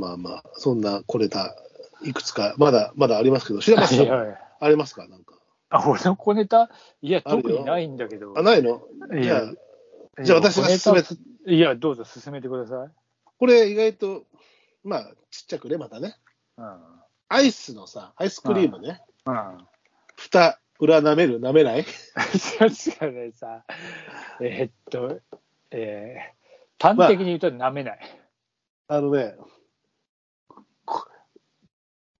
まあまあ、そんな、これだ、いくつか、まだ、まだありますけど、白松さん、いやいやありますか？なんか。あ、俺の小ネタ？いや、特にないんだけど。あ、ないの？いやじゃあ、じゃあ私が進め小ネタいや、どうぞ進めてください。これ意外と、まあ、ちっちゃくね、またね。うん。アイスのさ、アイスクリームね。うん。蓋、裏舐める？舐めない？確かにさ、えーっと、えー、端的に言うと舐めない。あのね、こ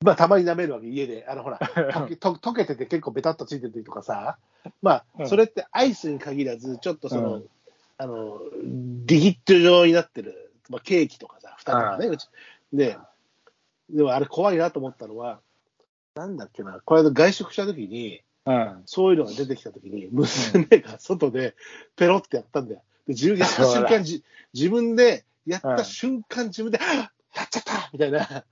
まあ、たまに舐めるわけ、家で。あの、ほら、溶けと溶けてて結構ベタっとついてる時とかさ。まあ、うんそれってアイスに限らず、ちょっとその、うんあの、リヒット状になってる、まあ、ケーキとかさ、蓋とかね。うちで、でもあれ怖いなと思ったのは、なんだっけな、これ外食した時に、うん。そういうのが出てきた時に、娘が外でペロってやったんだよ。で自分やった瞬間、じ自分でやっうんた瞬間、自分で、やっちゃったみたいな。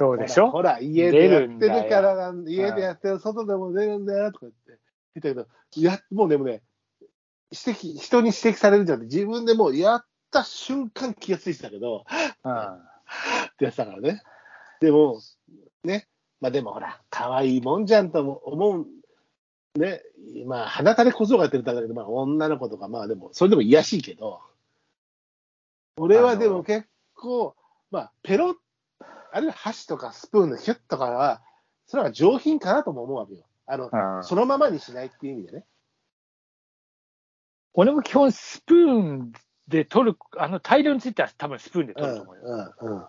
そうでしょ？ほら、ほら家でやってるからなんで、家でやってる、外でも出るんだよとか言って言ったけど、やもうでもね、指摘、人に指摘されるんじゃなくて、自分でもうやった瞬間気がついてたけど、うん。ってやってたからね。でも、ね、まあでもほら、可愛いもんじゃんとも思う、ね、まあ、鼻垂れ小僧がやってるんだけど、まあ女の子とか、まあでも、それでも癒やしいけど、俺はでも結構、まあ、ペロッ、あるいは箸とかスプーンのヒュッとかは、それは上品かなとも思うわけよ。あの、うんそのままにしないっていう意味でね。俺も基本スプーンで取る、あの大量についたら多分スプーンで取ると思うよ。うんうん。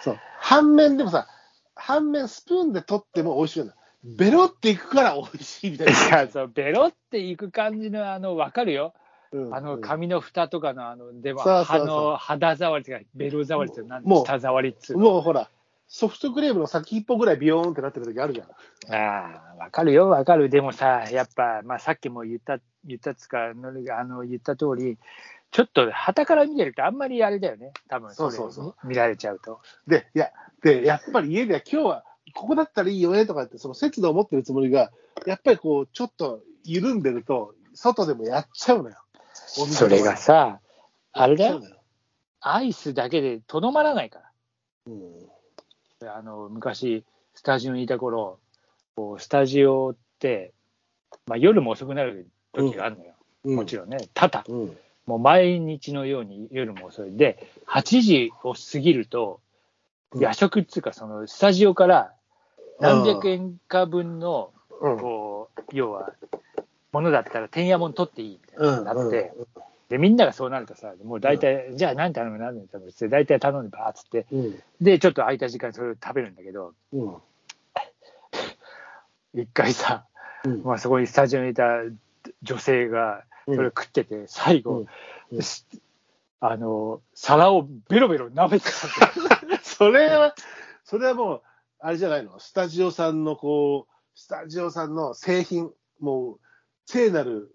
そう。反面でもさ、反面スプーンで取っても美味しいよな。ベロっていくから美味しいみたいいな。や、そう、ベロっていく感じの、あの、わかるよ。うんあの、紙の蓋とかの、あの、でも、あの、肌触りとか、ベロ触りとか、舌触りっつうの？もうほら、ソフトクリームの先っぽぐらいビヨーンってなってる時あるじゃん。ああ、わかるよ、わかる。でもさ、やっぱ、まあ、さっきも言った、言ったっつか、あの、言った通り、ちょっと、旗から見てると、あんまりあれだよね。多分そうそうそう見られちゃうと。で、いや、で、やっぱり家では今日は、ここだったらいいよねとかって、その節度を持ってるつもりが、やっぱりこう、ちょっと緩んでると、外でもやっちゃうのよ。それがさ、あれだよ。アイスだけでとどまらないから。うん。あの昔、スタジオにいた頃、こうスタジオって、まあ、夜も遅くなる時があるのよ、うん。もちろんね、多々、うん。もう毎日のように夜も遅い。で、8時を過ぎると、うん夜食っていうか、そのスタジオから何百円か分の、うん。こう、要は、ものだったら、てんやもん取っていいみたいなうん。なって、で、みんながそうなるとさ、もう大体、じゃあ何頼む何頼むって、大体頼んでばーっつって、うん。で、ちょっと空いた時間にそれを食べるんだけど、うん。一回さ、うん。まあ、そこにスタジオにいた女性がそれを食ってて、最後、あの、皿をベロベロ舐めてた それは、それはもう、あれじゃないの、スタジオさんのこう、スタジオさんの製品、もう、聖なる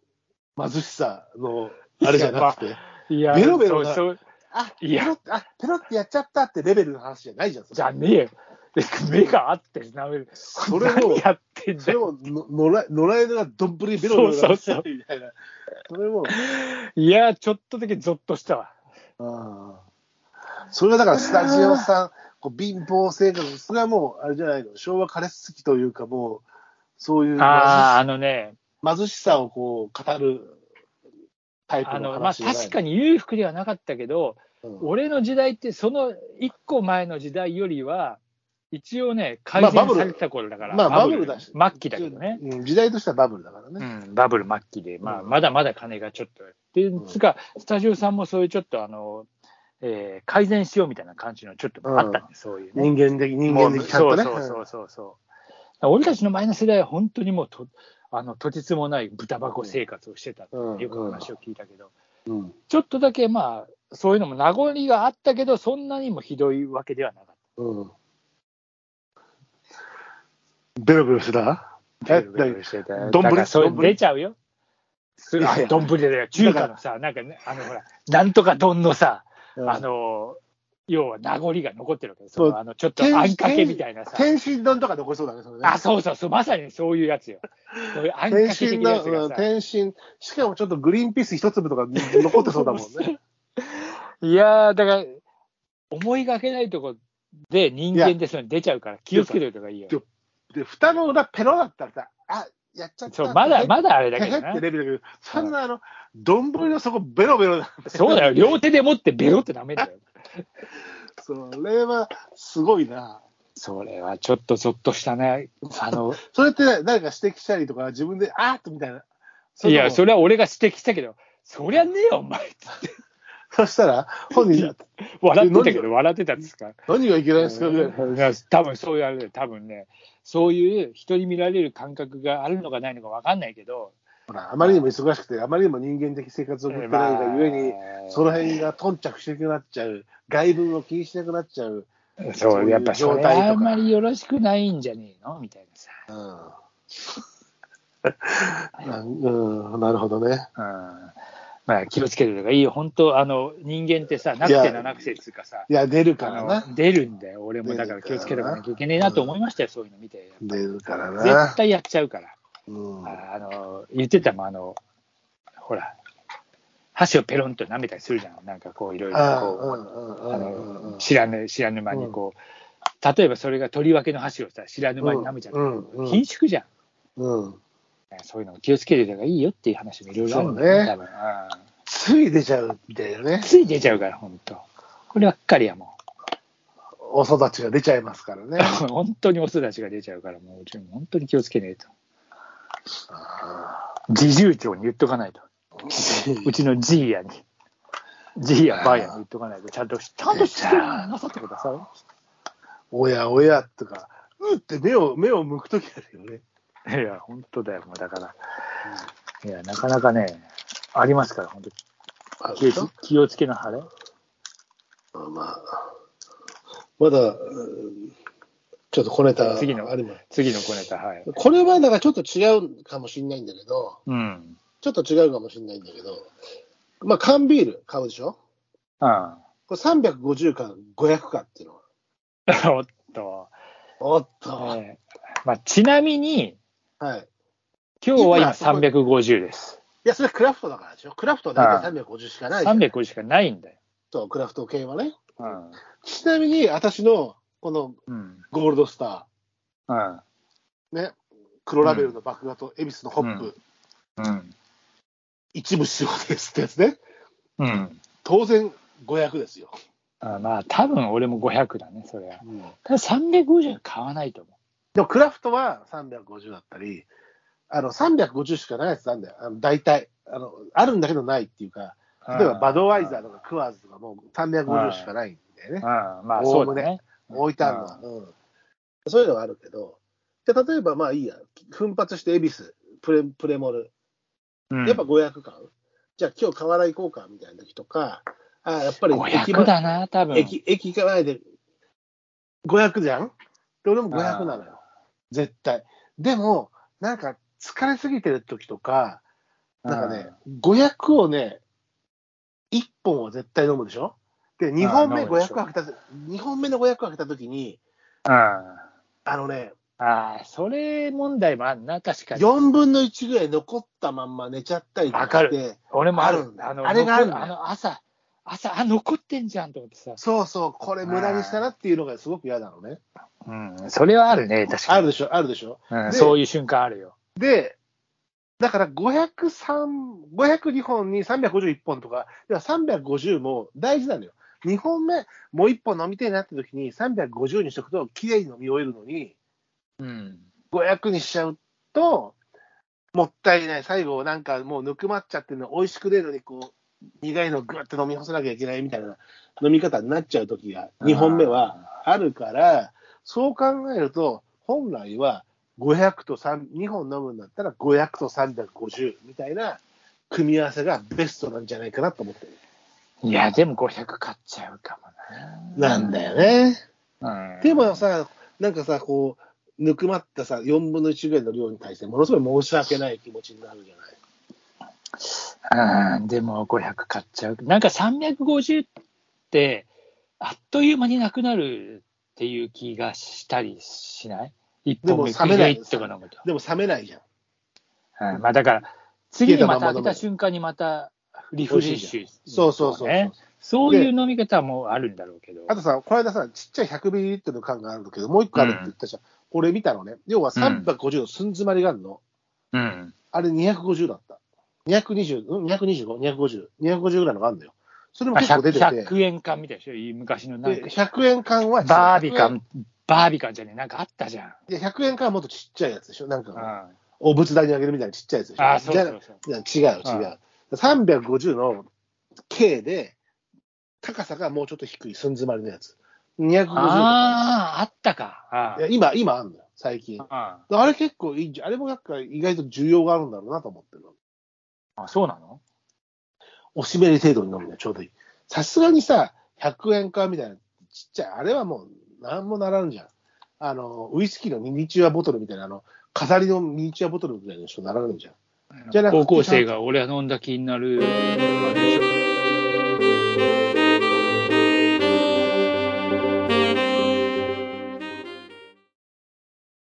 貧しさの、あれじゃなくて、いや、ベロベロなそうあ、いやペロって、あ、ペロってやっちゃったってレベルの話じゃないじゃん。じゃねえよ。で 目があって舐める。それも何やってんそだよ。れもの、のら、野良犬がどんぶりベロベロそうそうそうみたいな。それも、いや、ちょっとだけゾッとしたわ。ああそれはだからスタジオさん、こう貧乏生活、それはもう、あれじゃないの、昭和枯れすぎというか、もう、そういうああ、あのね、貧しさをこう語るタイプあの、の？話まあ、確かに、に裕福ではなかったけど、うん俺の時代って、その一個前の時代よりは、一応ね、改善されてた頃だから、まあバブルだし、末期だけどね。うん時代としてはバブルだからうね。ん、バブル末期で、まあ、うんまだまだ金がちょっと。で、んつか、スタジオさんもそういうちょっと、あの、えー改善しようみたいな感じのちょっとあったんです、そういうね。人間的、人間的ちゃんとね。そうそうそうそうそう。俺たちの前の世代は本当にもうと、あの、とてつもない豚箱生活をしてたってうんよく話を聞いたけど、うん。ちょっとだけまあ、そういうのも名残があったけど、そんなにもひどいわけではなかっうん。ベロベロしてた？ベロベロしてた。丼？だからそれ丼？出ちゃうよ。丼だよ。中華のさ、なんかね、あのほら、なんとか丼のさ、うん。あの、要は名残が残ってるわけですそ。あの、ちょっとあんかけみたいなさ。天津丼とか残りそうだね、それね。あ、そうそうそう、まさにそういうやつよ。そういうあんか天け的なやつがさ。天津、しかもちょっとグリーンピース一粒とか残ってそうだもんね。いやー、だから、思いがけないとこで人間でそう出ちゃうから気をつけておいた方がいいよ。で、蓋の裏ペロだったらさ、あ、やっちゃった。そう、まだ、まだあれだけどな。レベルだけど、そんなあの、丼の底ベロベロそうだよ。両手で持ってベロってダメだよ。それは、すごいな。それはちょっとゾッとしたね。あの、それって誰か指摘したりとか、自分で、あーっとみたいな。いや、それ。れは俺が指摘したけど、そりゃねえよ、お前。そしたら、本人、笑ってたけど、笑ってたんですか何がいけないですか？ぐらい。いや多分そういうあれで、多分ね、そういう人に見られる感覚があるのかないのか分かんないけど、ほら、あまりにも忙しくて、あまりにも人間的生活を送ってないがゆえに、その辺が頓着しなくなっちゃう、外文を気にしなくなっちゃう。そう、やっぱそれあんまりよろしくないんじゃねえの？みたいなさ。うん。うん、なるほどね。うんまあ、気をつけてるがいいよ、本当、あの人間ってさ、なくて七癖っていうかさ、いや、出るかあらな。の出るんだよ、俺もだから気をつけなきゃいけねえなと思いましたよ、そういうの見て。出るからな。絶対やっちゃうから。うん。あの言ってたもん、あの、ほら、箸をペロンと舐めたりするじゃん、なんかこう、いろいろあこう知らぬ、知らぬ間にこう、例えばそれが取り分けの箸をさ、知らぬ間に舐めちゃったら、うんうん貧縮じゃん。うん。そういうのを気をつけてた方がいいよっていう話もいろいろあるんだそうね多分。うんつい出ちゃうみたいなね。つい出ちゃうから、本当。こればっかりはもお育ちが出ちゃいますからねう。本当にお育ちが出ちゃうから、もううちも本当に気をつけねえと。あ自重長に言っとかないと。ーうちのジーヤに。ジーヤ、バーヤに言っとかないと、ちゃんと、ちゃんとしてなさってくださおやおやとか、うって目を、目を向くときあるよね。い。いや、本当だよ、もうだから。いや、なかなかね、ありますから、本当あ気を気をつけなはれ。まあ、まだ、うんちょっと小ネタ次のあります。次の小ネタ、はい。これはだからちょっと違うかもしれないんだけど、うん。ちょっと違うかもしれないんだけど、まあ、缶ビール買うでしょ？あこれ350か500かっていうのは。あ。おっと。おっと。えーまあ、ちなみに、はい。今日は今今そこ350です。いや、それクラフトだからでしょ？クラフトは大体350しかないじゃん。350しかないんだよ。そう、クラフト系はね。うん。ちなみに、私のこのうん。ゴールドスタうん。ー、ね、黒ラベルの麦芽と恵比寿のホップ、うん。一部使用ですってやつね。うん。当然500ですよ。あまあ、多分俺も500だね、それは。ただ350は買わないと思でもクラフトは350だったり、あの350しかないやつなんだよ、あの大体あの。あるんだけどないっていうか、う。例えばバドワイザー。ーとかクワーズとかもう350しかないんだよね。うん。まあ、そうだね。置いてあるのは、うん。そういうのがあるけど、じゃあ例えばまあいいや、奮発して恵比寿、プレプレモル、うん。やっぱ500買う、じゃあ今日河原行こうかみたいな時とか、あやっぱり駅500前だな、多分。駅駅前で。500じゃん？で、俺も500なのよ。絶対。でも、なんか疲れすぎてる時とか、なんかね、500をね、1本は絶対飲むでしょ？で、2本目飲むでしょ500開けた、2本目の500開けた時に、うん。ああのね、あ、それ問題もあるな、確かに。4分の1ぐらい残ったまんま寝ちゃったりとかわて、俺もあるんだあのあれがあるんだあの朝、朝、あ、残ってんじゃんと思ってさ。そうそう、これ無駄にしたなっていうのがすごく嫌なのね。うん。それはあるね、確かに。あるでしょ、あるでしょ。うん、でそういう瞬間あるよ。で、だから503、502本に351本とか、いや350も大事なのよ。2本目、もう1本飲みたいなって時に350にしとくと、きれいに飲み終えるのに、うん。500にしちゃうと、もったいない。最後、なんかもうぬくまっちゃってるの、美味しく出るのに、こう、苦いのぐって飲み干さなきゃいけないみたいな飲み方になっちゃう時が、2本目はあるから、そう考えると、本来は500と3、2本飲むんだったら500と350みたいな組み合わせがベストなんじゃないかなと思ってる。いや、でも500買っちゃうかもな。なんだよね。うん。でもさ、なんかさ、こう、ぬくまったさ、4分の1ぐらいの量に対して、ものすごい申し訳ない気持ちになるじゃない。うん、でも500買っちゃう。なんか350って、あっという間になくなるっていう気がしたりしない？一でも本目冷めないクイッと。でも冷めないじゃん。うん、まあだから、次にまた開けた瞬間にまたリフレッシュ、そうそうそうそうね。そういう飲み方もあるんだろうけど。あとさ、この間さ、ちっちゃい100ミリリットルの缶があるけど、もう一個あるって言ったじゃん。これ見たのね。要は350の寸詰まりがあるの。うん。あれ250だった。220、うん ?225、250、250ぐらいのがあるんだよ。それもあ結構出てて。100, 100円缶みたいでしょ昔のなんでか。100円缶は、バービカ100円ン、バービカンじゃねえ、なんかあったじゃん。いや、100円缶はもっとちっちゃいやつでしょなんか、あお仏壇にあげるみたいなちっちゃいやつでしょあ、そうじゃそうそう。違う、違う。350の K で、高さがもうちょっと低い、寸詰まりのやつ。250とか。ああ、あったか。今、今あんのよ、最近。ああれ結構いいんじゃん。あれもなんか意外と需要があるんだろうなと思ってるの。あ、そうなの？おしめり程度に飲むにはちょうどいい。さすがにさ、100円かみたいな、ちっちゃい、あれはもう、なんもならんじゃん。あの、ウイスキーのミニチュアボトルみたいな、あの、飾りのミニチュアボトルみたいな人ならないじゃん。高校生が俺は飲んだ気になる。あれでしょ